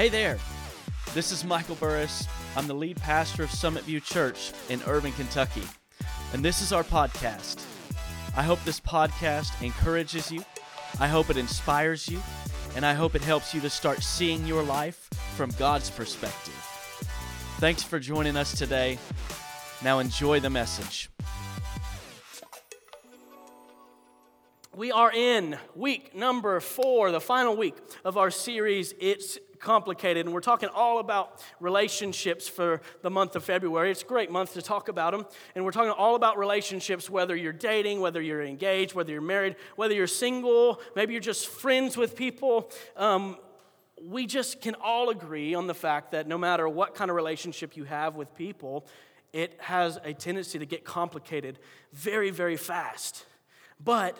Hey there. This is Michael Burris. I'm the lead pastor of Summit View Church in Irvine, Kentucky. And this is our podcast. I hope this podcast encourages you. I hope it inspires you. And I hope it helps you to start seeing your life from God's perspective. Thanks for joining us today. Now enjoy the message. We are in week number four, the final week of our series, It's Complicated. And we're talking all about relationships for the month of February. It's a great month to talk about them. And we're talking all about relationships, whether you're dating, whether you're engaged, whether you're married, whether you're single, maybe you're just friends with people. Um, we just can all agree on the fact that no matter what kind of relationship you have with people, it has a tendency to get complicated very, very fast. But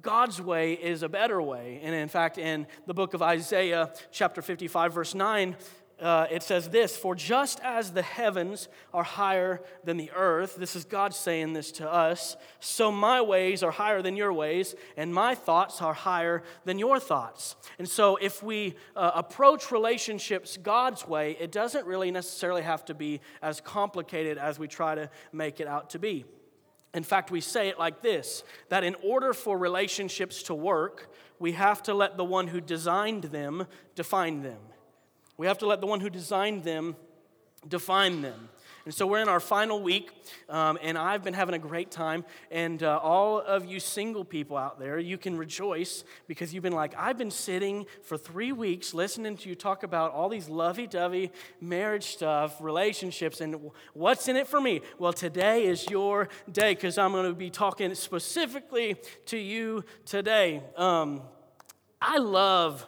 God's way is a better way. And in fact, in the book of Isaiah, chapter 55, verse 9, uh, it says this For just as the heavens are higher than the earth, this is God saying this to us, so my ways are higher than your ways, and my thoughts are higher than your thoughts. And so if we uh, approach relationships God's way, it doesn't really necessarily have to be as complicated as we try to make it out to be. In fact, we say it like this that in order for relationships to work, we have to let the one who designed them define them. We have to let the one who designed them define them. And so we're in our final week, um, and I've been having a great time. And uh, all of you single people out there, you can rejoice because you've been like, I've been sitting for three weeks listening to you talk about all these lovey dovey marriage stuff, relationships, and what's in it for me? Well, today is your day because I'm going to be talking specifically to you today. Um, I love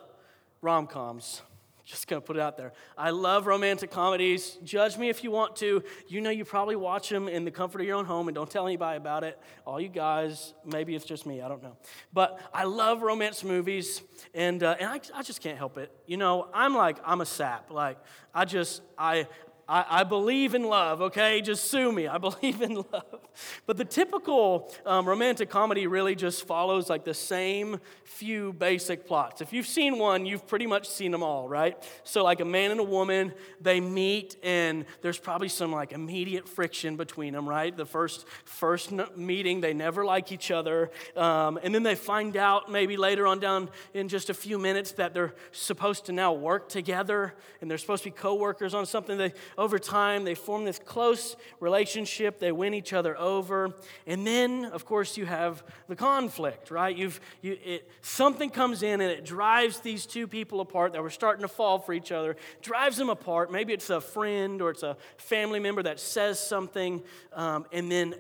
rom coms. Just gonna put it out there. I love romantic comedies. Judge me if you want to. You know, you probably watch them in the comfort of your own home and don't tell anybody about it. All you guys, maybe it's just me, I don't know. But I love romance movies, and, uh, and I, I just can't help it. You know, I'm like, I'm a sap. Like, I just, I, I, I, believe in love, okay? Just sue me. I believe in love. But the typical um, romantic comedy really just follows like the same few basic plots. If you've seen one, you've pretty much seen them all, right? So, like a man and a woman, they meet, and there's probably some like immediate friction between them, right? The first first meeting, they never like each other, um, and then they find out maybe later on down in just a few minutes that they're supposed to now work together, and they're supposed to be co-workers on something. They over time, they form this close relationship. They win each other over. And then, of course, you have the conflict, right? You've, you, it, something comes in and it drives these two people apart that were starting to fall for each other, drives them apart. Maybe it's a friend or it's a family member that says something, um, and then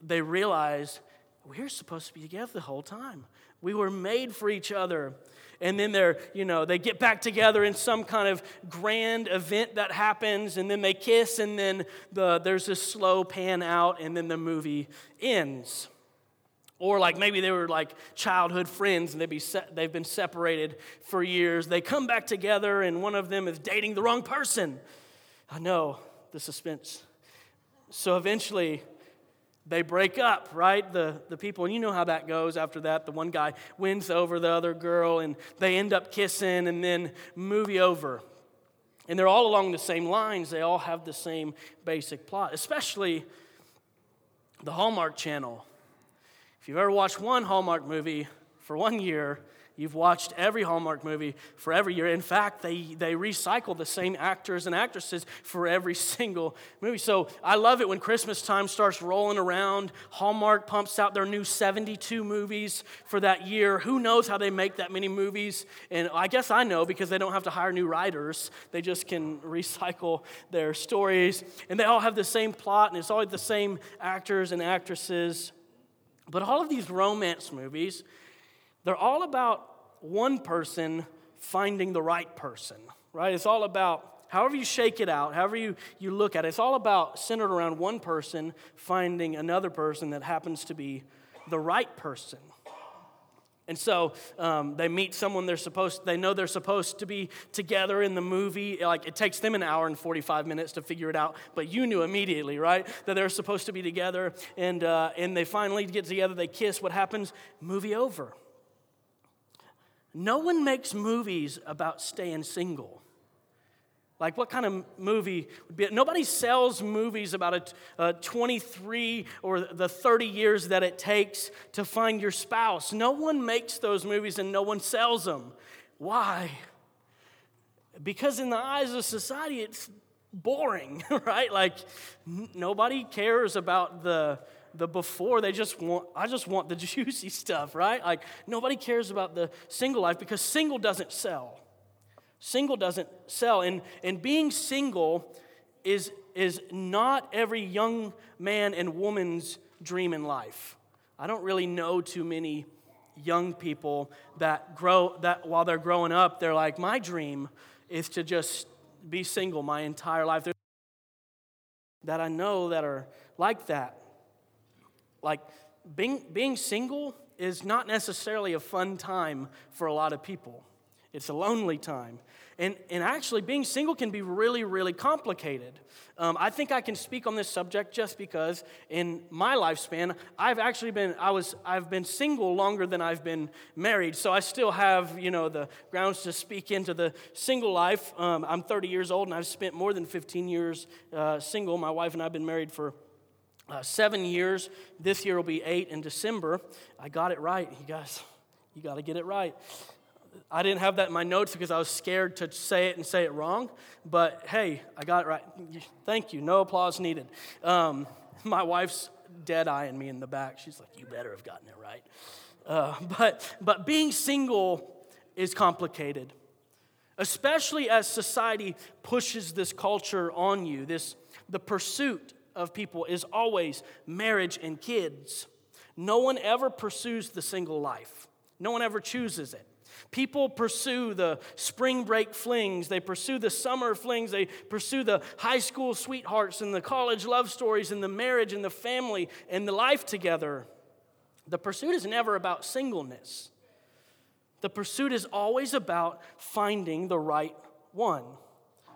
they realize we're supposed to be together the whole time. We were made for each other and then they're, you know, they get back together in some kind of grand event that happens, and then they kiss, and then the, there's this slow pan out, and then the movie ends. Or like maybe they were like childhood friends and they be se- they've been separated for years. They come back together and one of them is dating the wrong person. I know the suspense. So eventually they break up, right? The, the people, and you know how that goes after that. The one guy wins over the other girl, and they end up kissing, and then movie over. And they're all along the same lines, they all have the same basic plot, especially the Hallmark Channel. If you've ever watched one Hallmark movie for one year, You've watched every Hallmark movie for every year. In fact, they, they recycle the same actors and actresses for every single movie. So I love it when Christmas time starts rolling around. Hallmark pumps out their new 72 movies for that year. Who knows how they make that many movies? And I guess I know because they don't have to hire new writers, they just can recycle their stories. And they all have the same plot, and it's always the same actors and actresses. But all of these romance movies, they're all about one person finding the right person, right? It's all about however you shake it out, however you, you look at it, it's all about centered around one person finding another person that happens to be the right person. And so um, they meet someone they're supposed, they know they're supposed to be together in the movie. Like it takes them an hour and 45 minutes to figure it out, but you knew immediately, right, that they're supposed to be together. And, uh, and they finally get together, they kiss. What happens? Movie over. No one makes movies about staying single. Like, what kind of movie would be? Nobody sells movies about a, a uh, 23 or the 30 years that it takes to find your spouse. No one makes those movies and no one sells them. Why? Because, in the eyes of society, it's boring, right? Like, n- nobody cares about the, the before. They just want, I just want the juicy stuff, right? Like, nobody cares about the single life because single doesn't sell. Single doesn't sell. And, and being single is, is not every young man and woman's dream in life. I don't really know too many young people that grow that while they're growing up, they're like, my dream is to just be single my entire life. There's that I know that are like that. Like being, being single is not necessarily a fun time for a lot of people. It's a lonely time. And, and actually, being single can be really, really complicated. Um, I think I can speak on this subject just because in my lifespan, I've actually been, I was, I've been single longer than I've been married. So I still have, you know, the grounds to speak into the single life. Um, I'm 30 years old and I've spent more than 15 years uh, single. My wife and I have been married for uh, seven years. This year will be eight in December. I got it right, you guys. You got to get it right. I didn't have that in my notes because I was scared to say it and say it wrong. But hey, I got it right. Thank you. No applause needed. Um, my wife's dead eyeing me in the back. She's like, "You better have gotten it right." Uh, but but being single is complicated, especially as society pushes this culture on you. This the pursuit of people is always marriage and kids. No one ever pursues the single life. No one ever chooses it. People pursue the spring break flings, they pursue the summer flings, they pursue the high school sweethearts and the college love stories and the marriage and the family and the life together. The pursuit is never about singleness. The pursuit is always about finding the right one.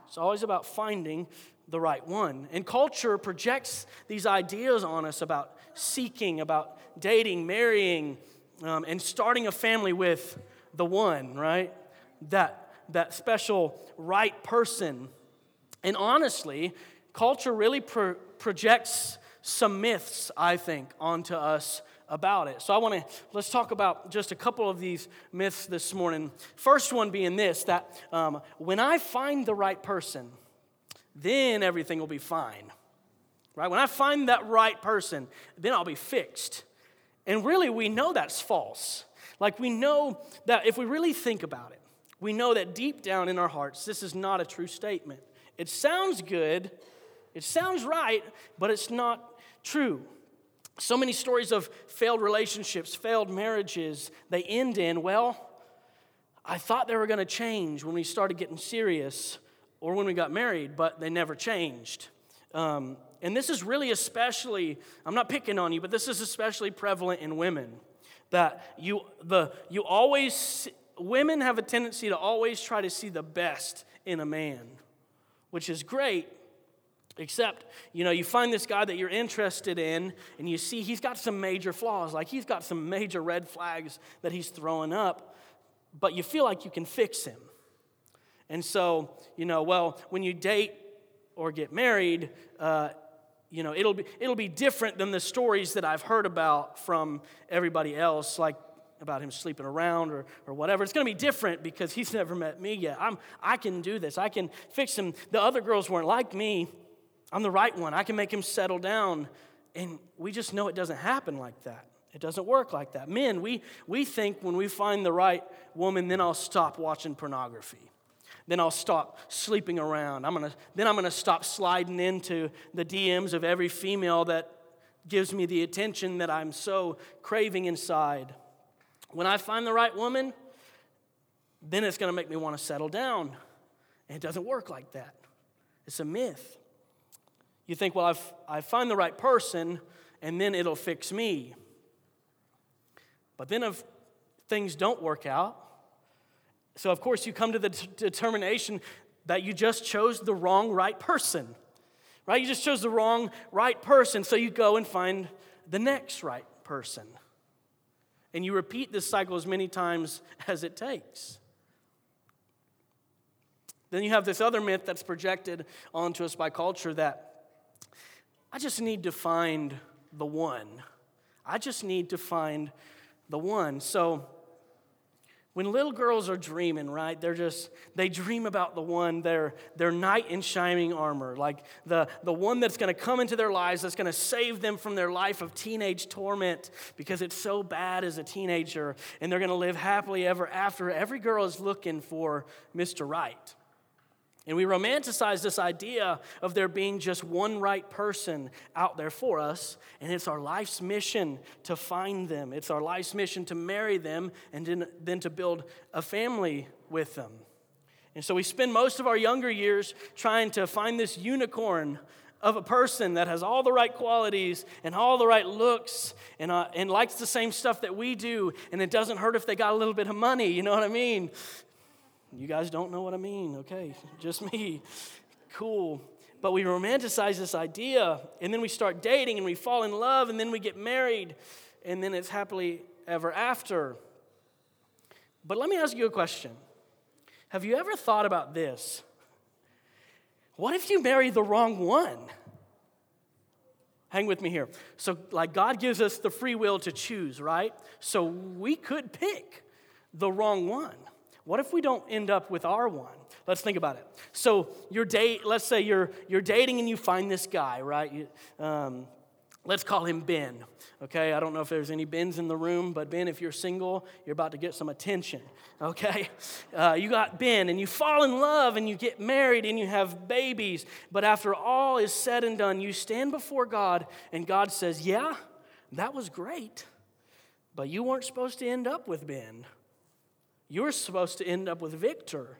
It's always about finding the right one. And culture projects these ideas on us about seeking, about dating, marrying, um, and starting a family with the one, right? That, that special right person. And honestly, culture really pro- projects some myths, I think, onto us about it. So I want to let's talk about just a couple of these myths this morning. First one being this that um, when I find the right person, then everything will be fine. Right? When I find that right person, then I'll be fixed. And really, we know that's false. Like, we know that if we really think about it, we know that deep down in our hearts, this is not a true statement. It sounds good, it sounds right, but it's not true. So many stories of failed relationships, failed marriages, they end in, well, I thought they were going to change when we started getting serious or when we got married, but they never changed. Um, and this is really especially, I'm not picking on you, but this is especially prevalent in women that you the you always women have a tendency to always try to see the best in a man which is great except you know you find this guy that you're interested in and you see he's got some major flaws like he's got some major red flags that he's throwing up but you feel like you can fix him and so you know well when you date or get married uh, you know, it'll be, it'll be different than the stories that I've heard about from everybody else, like about him sleeping around or, or whatever. It's going to be different because he's never met me yet. I'm, I can do this. I can fix him. The other girls weren't like me. I'm the right one. I can make him settle down. And we just know it doesn't happen like that. It doesn't work like that. Men, we, we think when we find the right woman, then I'll stop watching pornography then I'll stop sleeping around. I'm gonna, then I'm going to stop sliding into the DMs of every female that gives me the attention that I'm so craving inside. When I find the right woman, then it's going to make me want to settle down. And it doesn't work like that. It's a myth. You think, well, I've, I find the right person, and then it'll fix me. But then if things don't work out, so, of course, you come to the t- determination that you just chose the wrong right person, right? You just chose the wrong right person. So you go and find the next right person. And you repeat this cycle as many times as it takes. Then you have this other myth that's projected onto us by culture that I just need to find the one. I just need to find the one. So when little girls are dreaming, right, they're just, they dream about the one, their, their knight in shining armor, like the, the one that's to come into their lives, that's to save them from their life of teenage torment because it's so bad as a teenager, and they're to live happily ever after. Every girl is looking for Mr. Right. And we romanticize this idea of there being just one right person out there for us, and it's our life's mission to find them. It's our life's mission to marry them and then to build a family with them. And so we spend most of our younger years trying to find this unicorn of a person that has all the right qualities and all the right looks and, uh, and likes the same stuff that we do, and it doesn't hurt if they got a little bit of money, you know what I mean? You guys don't know what I mean, okay? Just me. Cool. But we romanticize this idea, and then we start dating, and we fall in love, and then we get married, and then it's happily ever after. But let me ask you a question Have you ever thought about this? What if you marry the wrong one? Hang with me here. So, like, God gives us the free will to choose, right? So, we could pick the wrong one. What if we don't end up with our one? Let's think about it. So you're date. Let's say you're you're dating and you find this guy, right? You, um, let's call him Ben. Okay, I don't know if there's any Bens in the room, but Ben, if you're single, you're about to get some attention. Okay, uh, you got Ben, and you fall in love, and you get married, and you have babies. But after all is said and done, you stand before God, and God says, "Yeah, that was great, but you weren't supposed to end up with Ben." You're supposed to end up with Victor.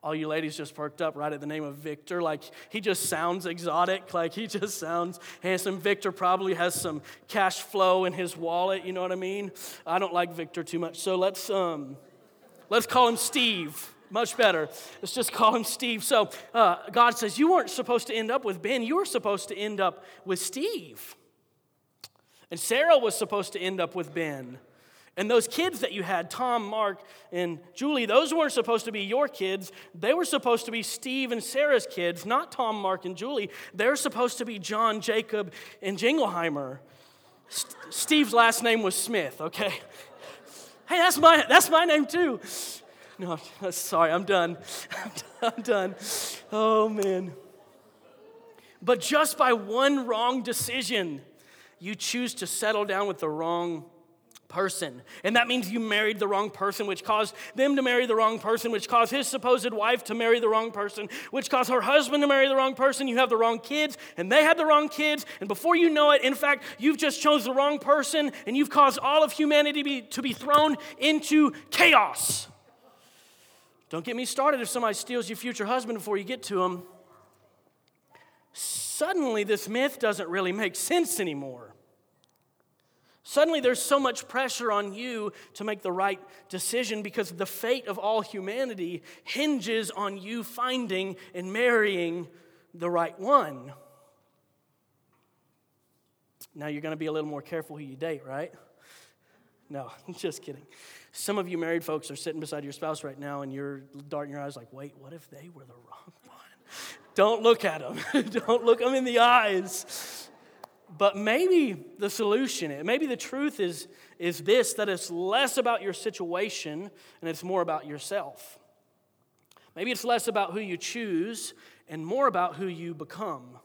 All you ladies just perked up right at the name of Victor. Like, he just sounds exotic. Like, he just sounds handsome. Victor probably has some cash flow in his wallet. You know what I mean? I don't like Victor too much. So let's, um, let's call him Steve. Much better. Let's just call him Steve. So uh, God says, You weren't supposed to end up with Ben. You were supposed to end up with Steve. And Sarah was supposed to end up with Ben. And those kids that you had, Tom, Mark, and Julie, those weren't supposed to be your kids. They were supposed to be Steve and Sarah's kids, not Tom, Mark, and Julie. They're supposed to be John, Jacob, and Jingleheimer. St- Steve's last name was Smith, okay? Hey, that's my, that's my name too. No, sorry, I'm done. I'm done. Oh, man. But just by one wrong decision, you choose to settle down with the wrong person. And that means you married the wrong person, which caused them to marry the wrong person, which caused his supposed wife to marry the wrong person, which caused her husband to marry the wrong person. You have the wrong kids, and they had the wrong kids. And before you know it, in fact, you've just chose the wrong person, and you've caused all of humanity to be, to be thrown into chaos. Don't get me started if somebody steals your future husband before you get to him. Suddenly, this myth doesn't really make sense anymore. Suddenly, there's so much pressure on you to make the right decision because the fate of all humanity hinges on you finding and marrying the right one. Now, you're going to be a little more careful who you date, right? No, just kidding. Some of you married folks are sitting beside your spouse right now and you're darting your eyes like, wait, what if they were the wrong one? Don't look at them. Don't look them in the eyes. But maybe the solution, maybe the truth is, is this that it's less about your situation and it's more about yourself. Maybe it's less about who you choose and more about who you become.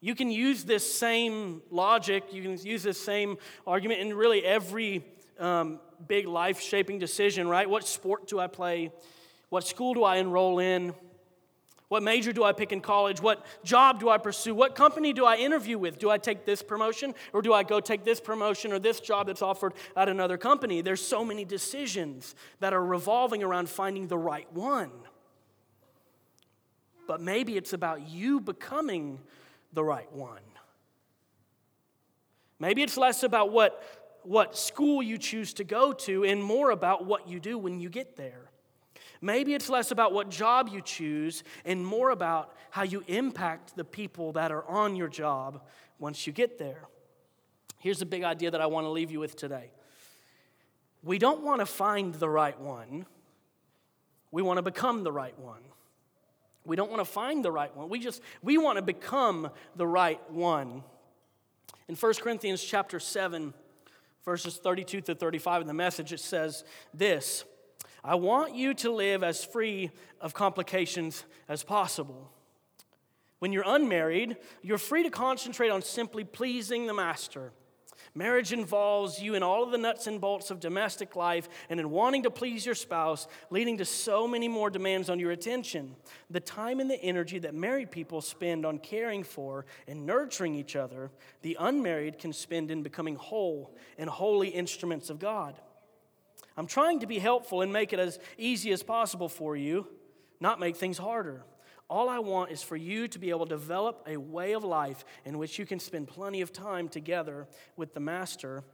You can use this same logic, you can use this same argument in really every um, big life shaping decision, right? What sport do I play? What school do I enroll in? What major do I pick in college? What job do I pursue? What company do I interview with? Do I take this promotion or do I go take this promotion or this job that's offered at another company? There's so many decisions that are revolving around finding the right one. But maybe it's about you becoming the right one. Maybe it's less about what, what school you choose to go to and more about what you do when you get there. Maybe it's less about what job you choose and more about how you impact the people that are on your job once you get there. Here's a big idea that I want to leave you with today we don't want to find the right one, we want to become the right one. We don't want to find the right one. We just we want to become the right one. In 1 Corinthians chapter 7, verses 32 to 35 in the message, it says this I want you to live as free of complications as possible. When you're unmarried, you're free to concentrate on simply pleasing the master. Marriage involves you in all of the nuts and bolts of domestic life and in wanting to please your spouse, leading to so many more demands on your attention. The time and the energy that married people spend on caring for and nurturing each other, the unmarried can spend in becoming whole and holy instruments of God. I'm trying to be helpful and make it as easy as possible for you, not make things harder. All I want is for you to be able to develop a way of life in which you can spend plenty of time together with the Master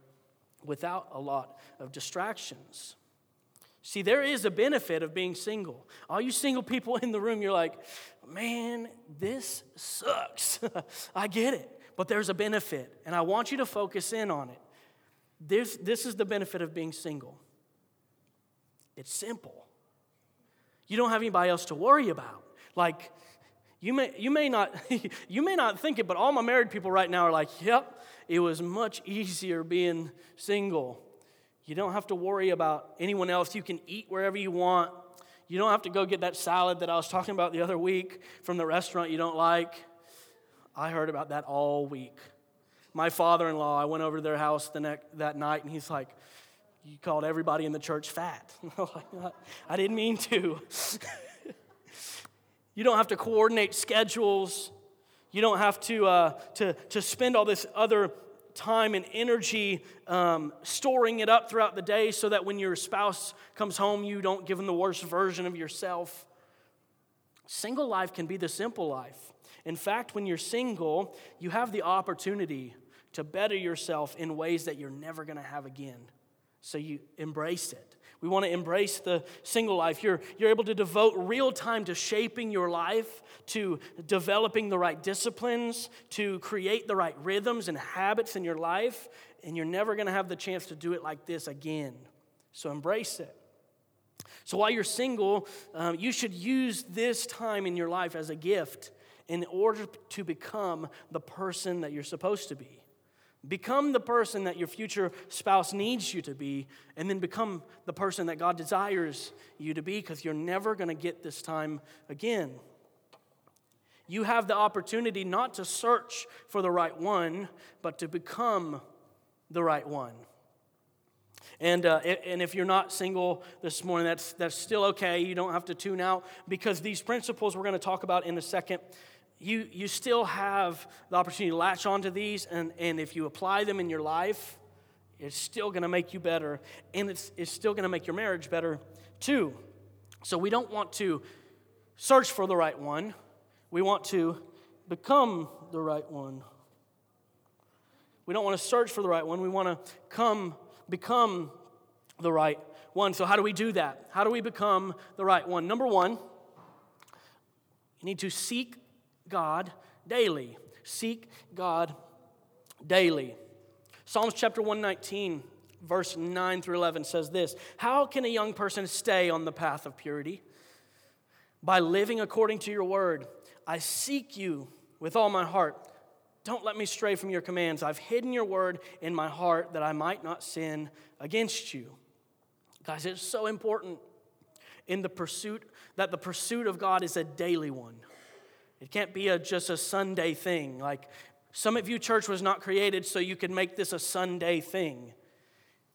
without a lot of distractions. See, there is a benefit of being single. All you single people in the room, you're like, man, this sucks. I get it. But there's a benefit, and I want you to focus in on it. This, this is the benefit of being single it's simple. You don't have anybody else to worry about. Like, you may, you, may not, you may not think it, but all my married people right now are like, yep, it was much easier being single. You don't have to worry about anyone else. You can eat wherever you want. You don't have to go get that salad that I was talking about the other week from the restaurant you don't like. I heard about that all week. My father in law, I went over to their house the next, that night, and he's like, You called everybody in the church fat. I didn't mean to. You don't have to coordinate schedules. You don't have to, uh, to, to spend all this other time and energy um, storing it up throughout the day so that when your spouse comes home, you don't give them the worst version of yourself. Single life can be the simple life. In fact, when you're single, you have the opportunity to better yourself in ways that you're never going to have again. So you embrace it. We want to embrace the single life. You're, you're able to devote real time to shaping your life, to developing the right disciplines, to create the right rhythms and habits in your life, and you're never going to have the chance to do it like this again. So embrace it. So while you're single, um, you should use this time in your life as a gift in order to become the person that you're supposed to be. Become the person that your future spouse needs you to be, and then become the person that God desires you to be because you're never going to get this time again. You have the opportunity not to search for the right one, but to become the right one. And, uh, and if you're not single this morning, that's, that's still okay. You don't have to tune out because these principles we're going to talk about in a second you, you still have the opportunity to latch onto these, and, and if you apply them in your life, it's still going to make you better, and it's, it's still going to make your marriage better too. So we don't want to search for the right one, we want to become the right one. We don't want to search for the right one, we want to come become the right one. So, how do we do that? How do we become the right one? Number one, you need to seek God daily. Seek God daily. Psalms chapter 119, verse 9 through 11 says this How can a young person stay on the path of purity? By living according to your word. I seek you with all my heart. Don't let me stray from your commands. I've hidden your word in my heart that I might not sin against you. Guys, it's so important in the pursuit that the pursuit of God is a daily one. It can't be a, just a Sunday thing. Like Summit View Church was not created so you could make this a Sunday thing.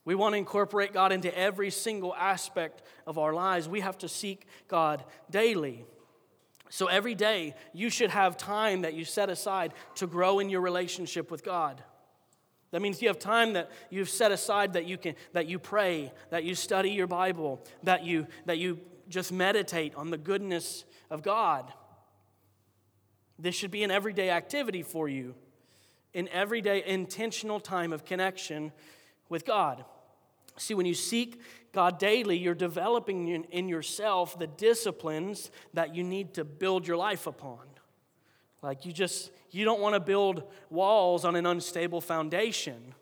We want to incorporate God into every single aspect of our lives. We have to seek God daily. So every day, you should have time that you set aside to grow in your relationship with God. That means you have time that you've set aside that you can that you pray, that you study your Bible, that you that you just meditate on the goodness of God. This should be an everyday activity for you, an everyday intentional time of connection with God. See, when you seek God daily, you're developing in yourself the disciplines that you need to build your life upon. Like you just, you don't want to build walls on an unstable foundation.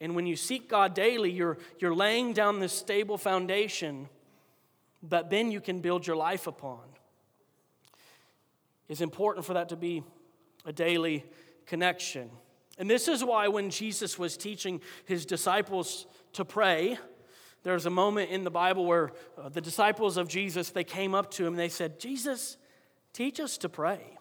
And when you seek God daily, you're, you're laying down this stable foundation that then you can build your life upon. It's important for that to be a daily connection. And this is why when Jesus was teaching his disciples to pray, there's a moment in the Bible where uh, the disciples of Jesus they came up to him and they said, "Jesus, teach us to pray."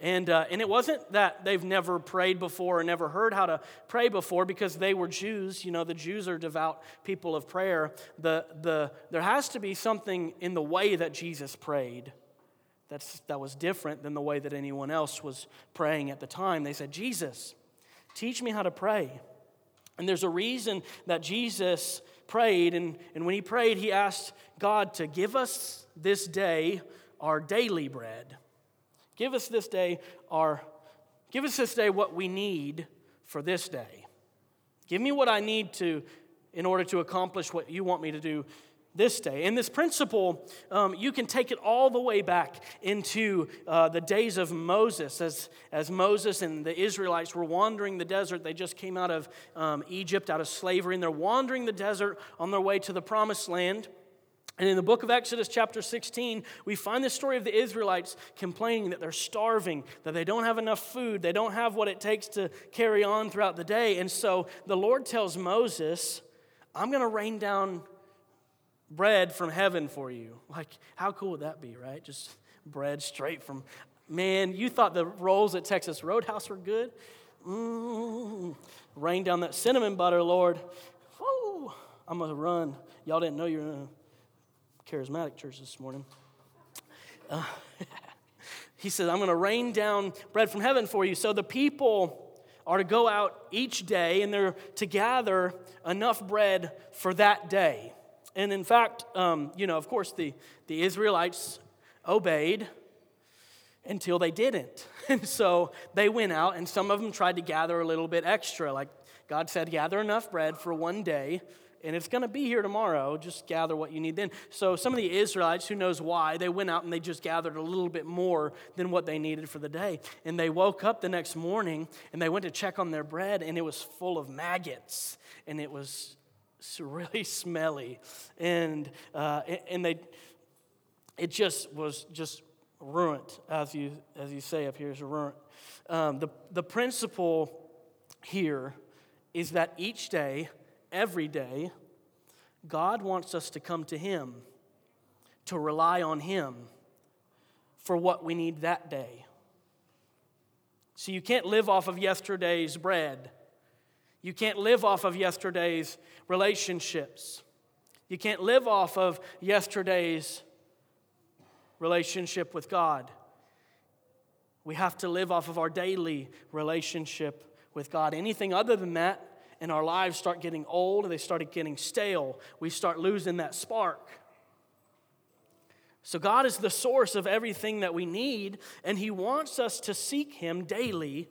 And, uh, and it wasn't that they've never prayed before or never heard how to pray before because they were Jews. You know, the Jews are devout people of prayer. The, the, there has to be something in the way that Jesus prayed that's, that was different than the way that anyone else was praying at the time. They said, Jesus, teach me how to pray. And there's a reason that Jesus prayed. And, and when he prayed, he asked God to give us this day our daily bread. Give us this day our give us this day what we need for this day. Give me what I need to in order to accomplish what you want me to do this day. And this principle, um, you can take it all the way back into uh, the days of Moses. As, as Moses and the Israelites were wandering the desert, they just came out of um, Egypt, out of slavery, and they're wandering the desert on their way to the promised land. And in the book of Exodus, chapter 16, we find the story of the Israelites complaining that they're starving, that they don't have enough food, they don't have what it takes to carry on throughout the day. And so the Lord tells Moses, I'm going to rain down bread from heaven for you. Like, how cool would that be, right? Just bread straight from. Man, you thought the rolls at Texas Roadhouse were good? Mm, rain down that cinnamon butter, Lord. Woo, I'm going to run. Y'all didn't know you were in a charismatic church this morning. Uh, he said, I'm going to rain down bread from heaven for you. So the people are to go out each day and they're to gather enough bread for that day. And in fact, um, you know, of course, the, the Israelites obeyed until they didn't. And so they went out, and some of them tried to gather a little bit extra. Like God said, gather enough bread for one day, and it's going to be here tomorrow. Just gather what you need then. So some of the Israelites, who knows why, they went out and they just gathered a little bit more than what they needed for the day. And they woke up the next morning and they went to check on their bread, and it was full of maggots, and it was really smelly, and uh, and they, it just was just ruined, as you as you say up here is ruined. Um, the the principle here is that each day, every day, God wants us to come to Him, to rely on Him for what we need that day. So you can't live off of yesterday's bread. You can't live off of yesterday's relationships. You can't live off of yesterday's relationship with God. We have to live off of our daily relationship with God. Anything other than that, and our lives start getting old, and they start getting stale. We start losing that spark. So, God is the source of everything that we need, and He wants us to seek Him daily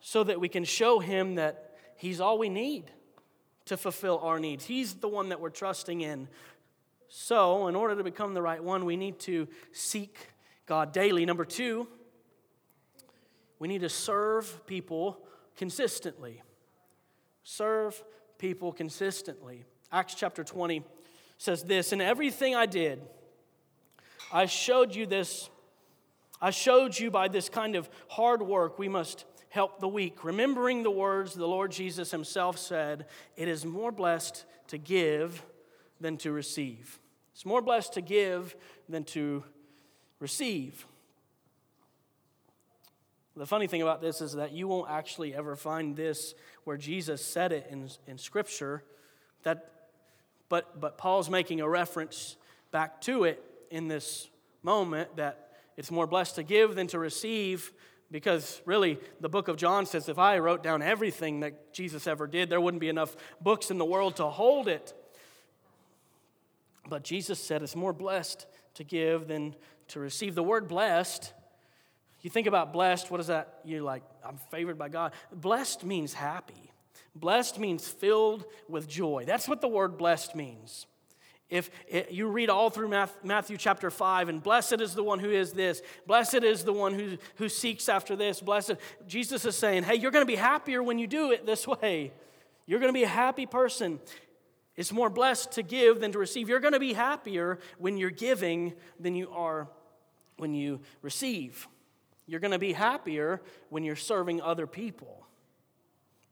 so that we can show Him that He's all we need to fulfill our needs. He's the one that we're trusting in. So, in order to become the right one, we need to seek God daily. Number two, we need to serve people consistently. Serve people consistently. Acts chapter 20 says this In everything I did, I showed you this. I showed you by this kind of hard work we must help the weak, remembering the words the Lord Jesus himself said, It is more blessed to give than to receive. It's more blessed to give than to receive. The funny thing about this is that you won't actually ever find this where Jesus said it in, in Scripture, that, but, but Paul's making a reference back to it in this moment that it's more blessed to give than to receive because really, the book of John says if I wrote down everything that Jesus ever did, there wouldn't be enough books in the world to hold it. But Jesus said it's more blessed to give than to receive. The word blessed, you think about blessed, what is that? You're like, I'm favored by God. Blessed means happy. Blessed means filled with joy. That's what the word blessed means. If it, you read all through Matthew chapter 5, and blessed is the one who is this, blessed is the one who, who seeks after this, blessed. Jesus is saying, hey, you're going to be happier when you do it this way. You're going to be a happy person. It's more blessed to give than to receive. You're going to be happier when you're giving than you are when you receive. You're going to be happier when you're serving other people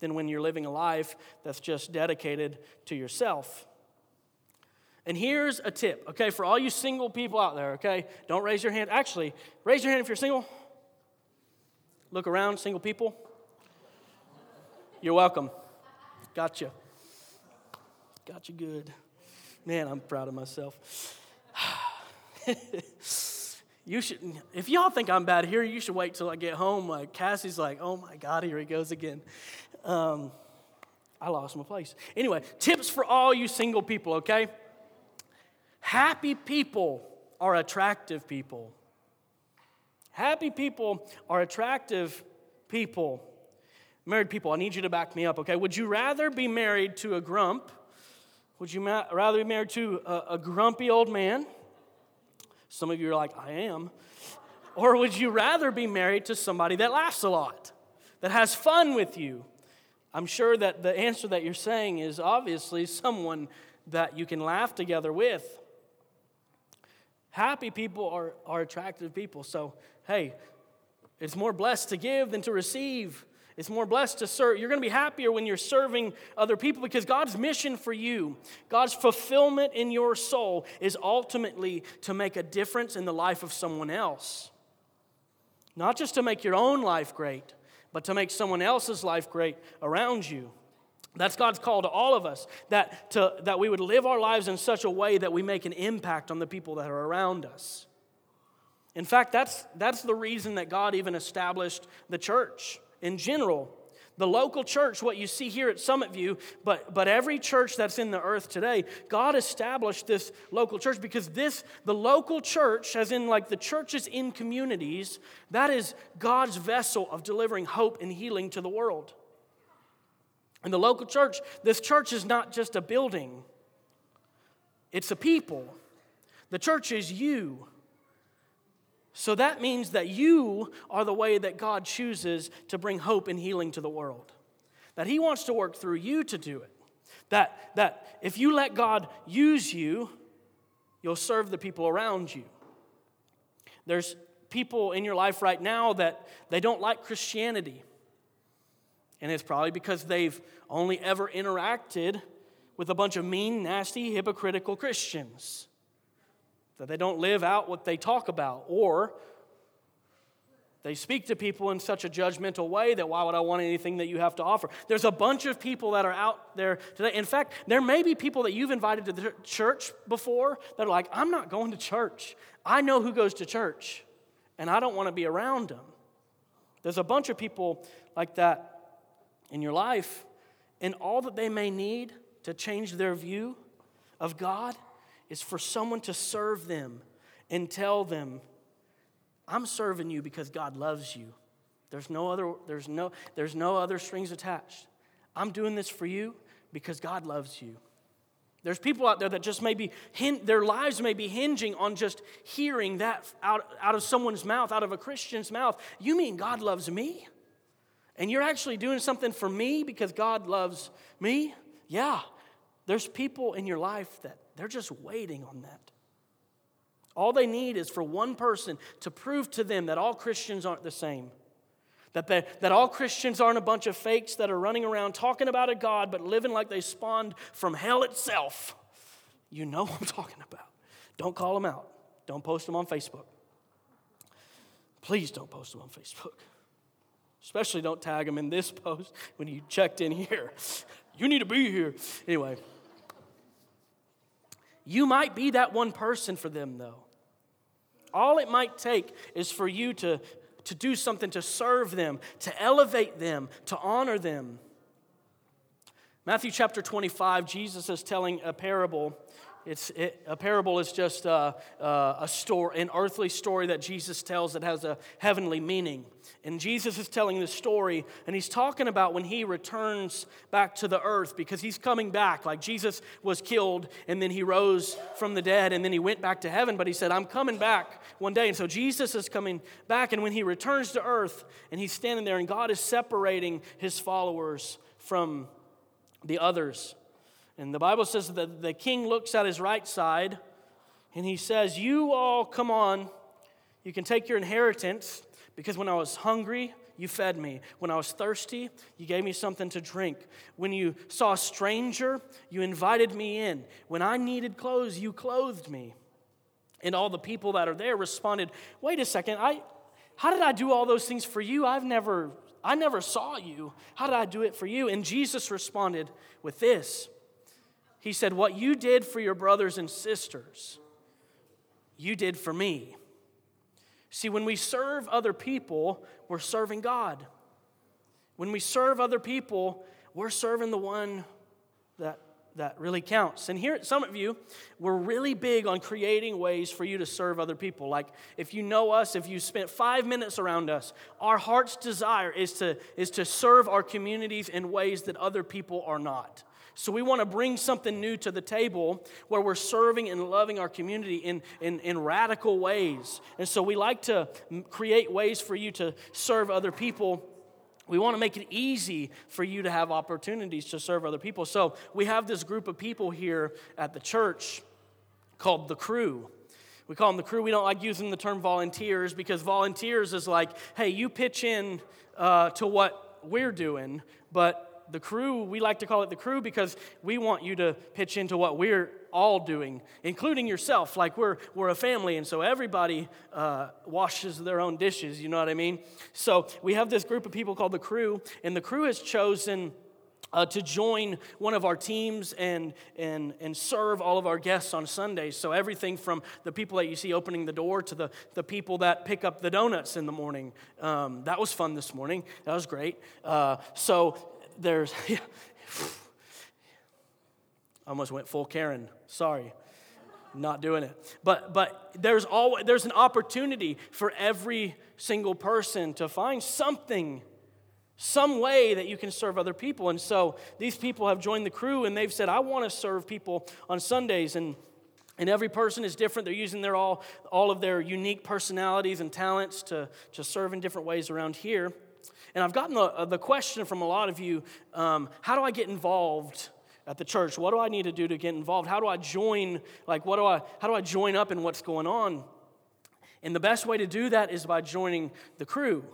than when you're living a life that's just dedicated to yourself. And here's a tip, okay, for all you single people out there, okay? Don't raise your hand. Actually, raise your hand if you're single. Look around, single people. You're welcome. Gotcha. Got you good. Man, I'm proud of myself. you should, if y'all think I'm bad here, you should wait till I get home. Like Cassie's like, oh my God, here he goes again. Um, I lost my place. Anyway, tips for all you single people, okay? Happy people are attractive people. Happy people are attractive people. Married people, I need you to back me up, okay? Would you rather be married to a grump? Would you ma- rather be married to a, a grumpy old man? Some of you are like, I am. Or would you rather be married to somebody that laughs a lot, that has fun with you? I'm sure that the answer that you're saying is obviously someone that you can laugh together with. Happy people are, are attractive people. So, hey, it's more blessed to give than to receive. It's more blessed to serve. You're going to be happier when you're serving other people because God's mission for you, God's fulfillment in your soul, is ultimately to make a difference in the life of someone else. Not just to make your own life great, but to make someone else's life great around you. That's God's call to all of us, that, to, that we would live our lives in such a way that we make an impact on the people that are around us. In fact, that's, that's the reason that God even established the church in general. The local church, what you see here at Summit View, but, but every church that's in the earth today, God established this local church because this, the local church, as in like the churches in communities, that is God's vessel of delivering hope and healing to the world. And the local church, this church is not just a building, it's a people. The church is you. So that means that you are the way that God chooses to bring hope and healing to the world. That He wants to work through you to do it. That, that if you let God use you, you'll serve the people around you. There's people in your life right now that they don't like Christianity. And it's probably because they've only ever interacted with a bunch of mean, nasty, hypocritical Christians that they don't live out what they talk about, or they speak to people in such a judgmental way that why would I want anything that you have to offer? There's a bunch of people that are out there today. In fact, there may be people that you've invited to the church before that are like, I'm not going to church. I know who goes to church, and I don't want to be around them. There's a bunch of people like that in your life, and all that they may need to change their view of God is for someone to serve them and tell them, I'm serving you because God loves you. There's no other, there's no, there's no other strings attached. I'm doing this for you because God loves you. There's people out there that just maybe, their lives may be hinging on just hearing that out, out of someone's mouth, out of a Christian's mouth. You mean God loves me? And you're actually doing something for me because God loves me? Yeah. There's people in your life that they're just waiting on that. All they need is for one person to prove to them that all Christians aren't the same. That, they, that all Christians aren't a bunch of fakes that are running around talking about a God but living like they spawned from hell itself. You know what I'm talking about. Don't call them out. Don't post them on Facebook. Please don't post them on Facebook. Especially don't tag them in this post when you checked in here. You need to be here. Anyway. You might be that one person for them, though. All it might take is for you to, to do something to serve them, to elevate them, to honor them. Matthew chapter 25, Jesus is telling a parable it's, it, a parable is just uh, uh, a, a, a story, an earthly story that Jesus tells that has a heavenly meaning. And Jesus is telling this story, and he's talking about when he returns back to the earth because he's coming back. Like Jesus was killed, and then he rose from the dead, and then he went back to heaven. But he said, I'm coming back one day. And so Jesus is coming back, and when he returns to earth, and he's standing there, and God is separating his followers from the others. And the Bible says that the king looks at his right side and he says, You all come on, you can take your inheritance because when I was hungry, you fed me. When I was thirsty, you gave me something to drink. When you saw a stranger, you invited me in. When I needed clothes, you clothed me. And all the people that are there responded, Wait a second, I, how did I do all those things for you? I've never, I never saw you. How did I do it for you? And Jesus responded with this He said, What you did for your brothers and sisters, you did for me. See, when we serve other people, we're serving God. When we serve other people, we're serving the one that, that really counts. And here at Summit View, we're really big on creating ways for you to serve other people. Like if you know us, if you spent five minutes around us, our heart's desire is to, is to serve our communities in ways that other people are not. So we want to bring something new to the table where we're serving and loving our community in, in, in radical ways. And so we like to create ways for you to serve other people. We want to make it easy for you to have opportunities to serve other people. So we have this group of people here at the church called the crew. We call them the crew. We don't like using the term volunteers because volunteers is like, hey, you pitch in uh, to what we're doing, but the crew, we like to call it the crew because we want you to pitch into what we're all doing, including yourself. Like we're, we're a family, and so everybody uh, washes their own dishes, you know what I mean? So we have this group of people called the crew, and the crew has chosen. Uh, to join one of our teams and, and, and serve all of our guests on Sundays. So, everything from the people that you see opening the door to the, the people that pick up the donuts in the morning. Um, that was fun this morning. That was great. Uh, so, there's, I almost went full Karen. Sorry, not doing it. But but there's always there's an opportunity for every single person to find something, some way that you can serve other people. And so these people have joined the crew and they've said, I want to serve people on Sundays and and every person is different. They're using their all, all of their unique personalities and talents to, to serve in different ways around here. And I've gotten the, the question from a lot of you um, how do I get involved? At the church what do i need to do to get involved how do i join like what do i how do i join up in what's going on and the best way to do that is by joining the crew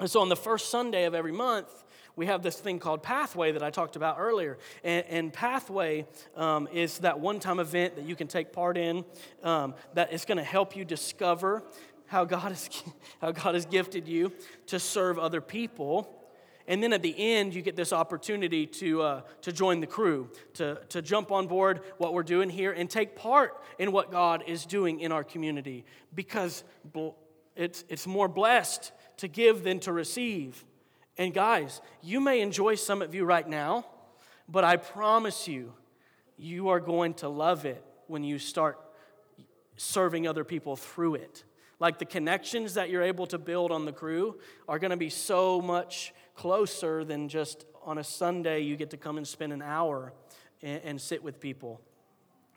and so on the first sunday of every month we have this thing called Pathway that I talked about earlier. And, and Pathway um, is that one time event that you can take part in um, that is going to help you discover how God, has, how God has gifted you to serve other people. And then at the end, you get this opportunity to, uh, to join the crew, to, to jump on board what we're doing here and take part in what God is doing in our community because it's, it's more blessed to give than to receive. And guys, you may enjoy Summit View right now, but I promise you, you are going to love it when you start serving other people through it. Like the connections that you're able to build on the crew are going to be so much closer than just on a Sunday you get to come and spend an hour and, and sit with people.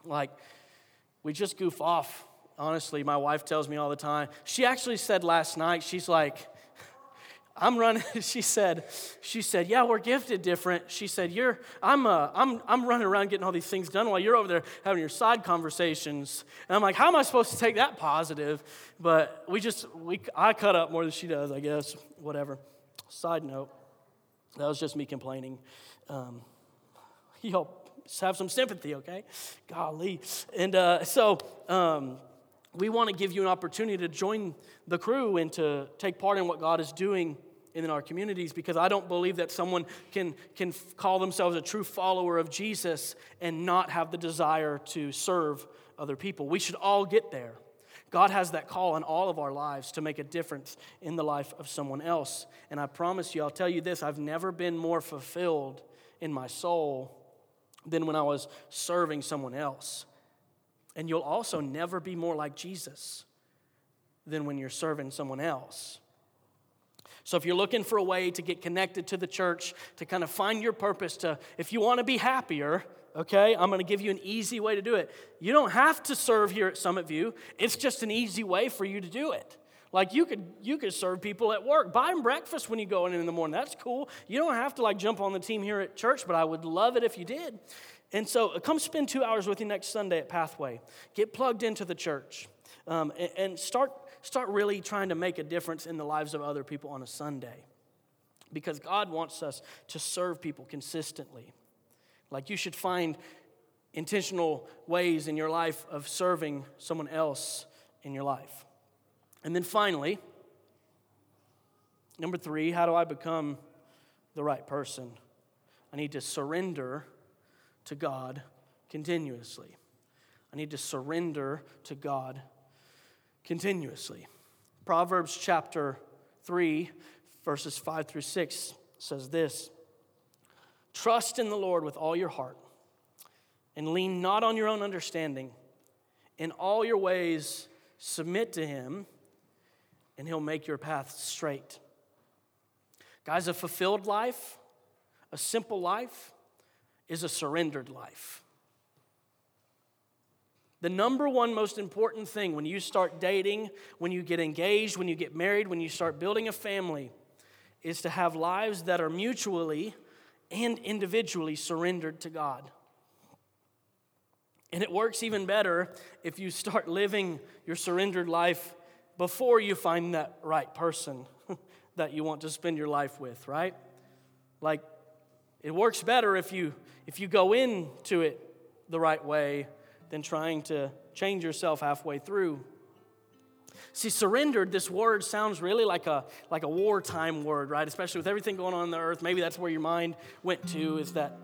Like, we just goof off. Honestly, my wife tells me all the time. She actually said last night, she's like, I'm running, she said, she said, yeah, we're gifted different. She said, you're, I'm, uh, I'm, I'm running around getting all these things done while you're over there having your side conversations. And I'm like, how am I supposed to take that positive? But we just, we, I cut up more than she does, I guess, whatever. Side note, that was just me complaining. Um, y'all have some sympathy, okay? Golly. And uh, so, um, we want to give you an opportunity to join the crew and to take part in what God is doing in our communities because I don't believe that someone can, can call themselves a true follower of Jesus and not have the desire to serve other people. We should all get there. God has that call in all of our lives to make a difference in the life of someone else. And I promise you, I'll tell you this I've never been more fulfilled in my soul than when I was serving someone else. And you'll also never be more like Jesus than when you're serving someone else. So, if you're looking for a way to get connected to the church, to kind of find your purpose, to if you want to be happier, okay, I'm going to give you an easy way to do it. You don't have to serve here at Summit View, it's just an easy way for you to do it. Like you could you could serve people at work. Buy them breakfast when you go in in the morning. That's cool. You don't have to like jump on the team here at church, but I would love it if you did. And so uh, come spend two hours with you next Sunday at Pathway. Get plugged into the church um, and, and start start really trying to make a difference in the lives of other people on a Sunday. Because God wants us to serve people consistently. Like you should find intentional ways in your life of serving someone else in your life. And then finally, number three, how do I become the right person? I need to surrender to God continuously. I need to surrender to God continuously. Proverbs chapter 3, verses 5 through 6 says this Trust in the Lord with all your heart and lean not on your own understanding. In all your ways, submit to Him, and He'll make your path straight. Guys, a fulfilled life, a simple life, is a surrendered life. The number one most important thing when you start dating, when you get engaged, when you get married, when you start building a family, is to have lives that are mutually and individually surrendered to God. And it works even better if you start living your surrendered life before you find that right person that you want to spend your life with, right? Like it works better if you if you go into it the right way than trying to change yourself halfway through. See, surrendered, this word sounds really like a, like a wartime word, right? Especially with everything going on in the earth. Maybe that's where your mind went to, is that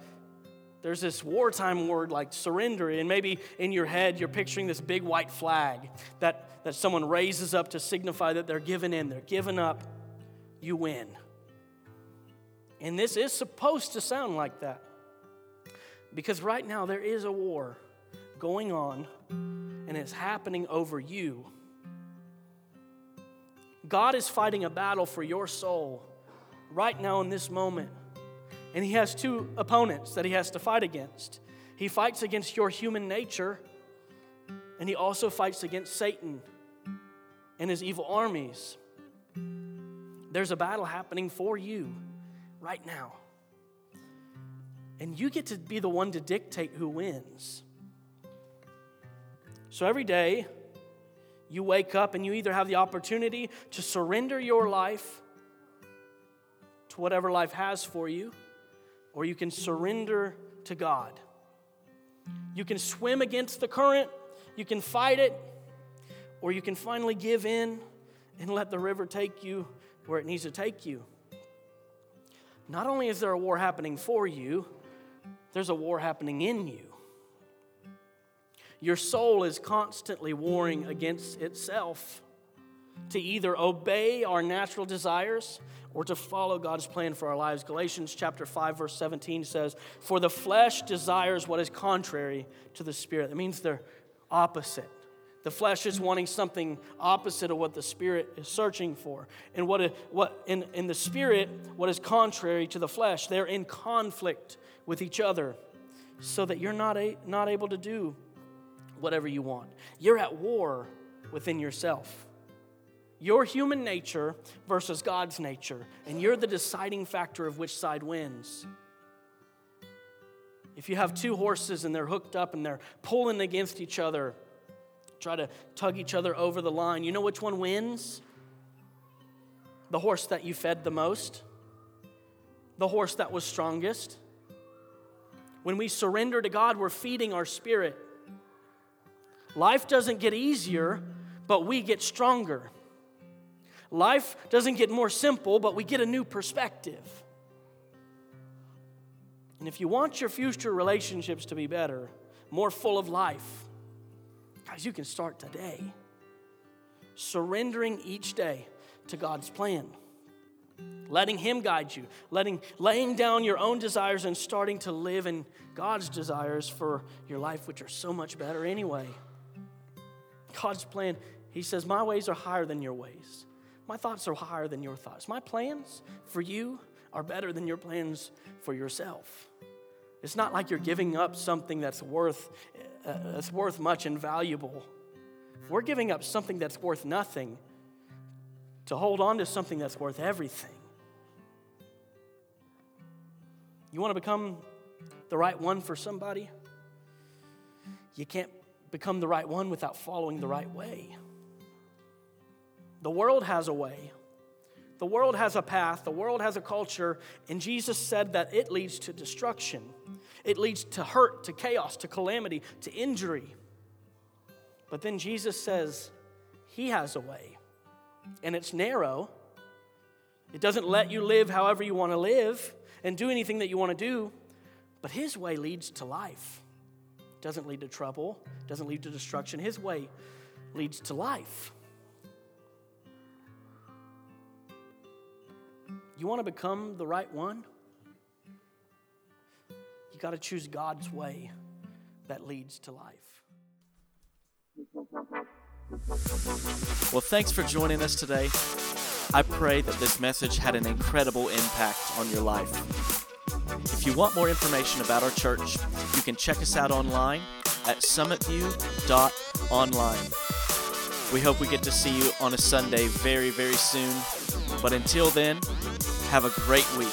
there's this wartime word like surrender. And maybe in your head, you're picturing this big white flag that, that someone raises up to signify that they're giving in, they're giving up, you win. And this is supposed to sound like that. Because right now, there is a war going on, and it's happening over you. God is fighting a battle for your soul right now in this moment. And He has two opponents that He has to fight against. He fights against your human nature, and He also fights against Satan and his evil armies. There's a battle happening for you right now. And you get to be the one to dictate who wins. So every day, you wake up and you either have the opportunity to surrender your life to whatever life has for you, or you can surrender to God. You can swim against the current, you can fight it, or you can finally give in and let the river take you where it needs to take you. Not only is there a war happening for you, there's a war happening in you. Your soul is constantly warring against itself to either obey our natural desires or to follow God's plan for our lives. Galatians chapter 5 verse 17 says, "For the flesh desires what is contrary to the spirit." That means they're opposite. The flesh is wanting something opposite of what the spirit is searching for. And what, what in, in the spirit, what is contrary to the flesh, they're in conflict with each other so that you're not, a, not able to do whatever you want. You're at war within yourself. Your human nature versus God's nature, and you're the deciding factor of which side wins. If you have two horses and they're hooked up and they're pulling against each other, try to tug each other over the line, you know which one wins? The horse that you fed the most, the horse that was strongest. When we surrender to God, we're feeding our spirit. Life doesn't get easier, but we get stronger. Life doesn't get more simple, but we get a new perspective. And if you want your future relationships to be better, more full of life, guys, you can start today. Surrendering each day to God's plan. Letting Him guide you, letting, laying down your own desires and starting to live in God's desires for your life, which are so much better anyway. God's plan, He says, My ways are higher than your ways. My thoughts are higher than your thoughts. My plans for you are better than your plans for yourself. It's not like you're giving up something that's worth, uh, that's worth much and valuable. We're giving up something that's worth nothing to hold on to something that's worth everything. You want to become the right one for somebody? You can't become the right one without following the right way. The world has a way. The world has a path, the world has a culture, and Jesus said that it leads to destruction. It leads to hurt, to chaos, to calamity, to injury. But then Jesus says he has a way, and it's narrow. It doesn't let you live however you want to live and do anything that you want to do, but his way leads to life. Doesn't lead to trouble, doesn't lead to destruction. His way leads to life. You want to become the right one? You got to choose God's way that leads to life. Well, thanks for joining us today. I pray that this message had an incredible impact on your life. If you want more information about our church, you can check us out online at summitview.online. We hope we get to see you on a Sunday very, very soon. But until then, have a great week.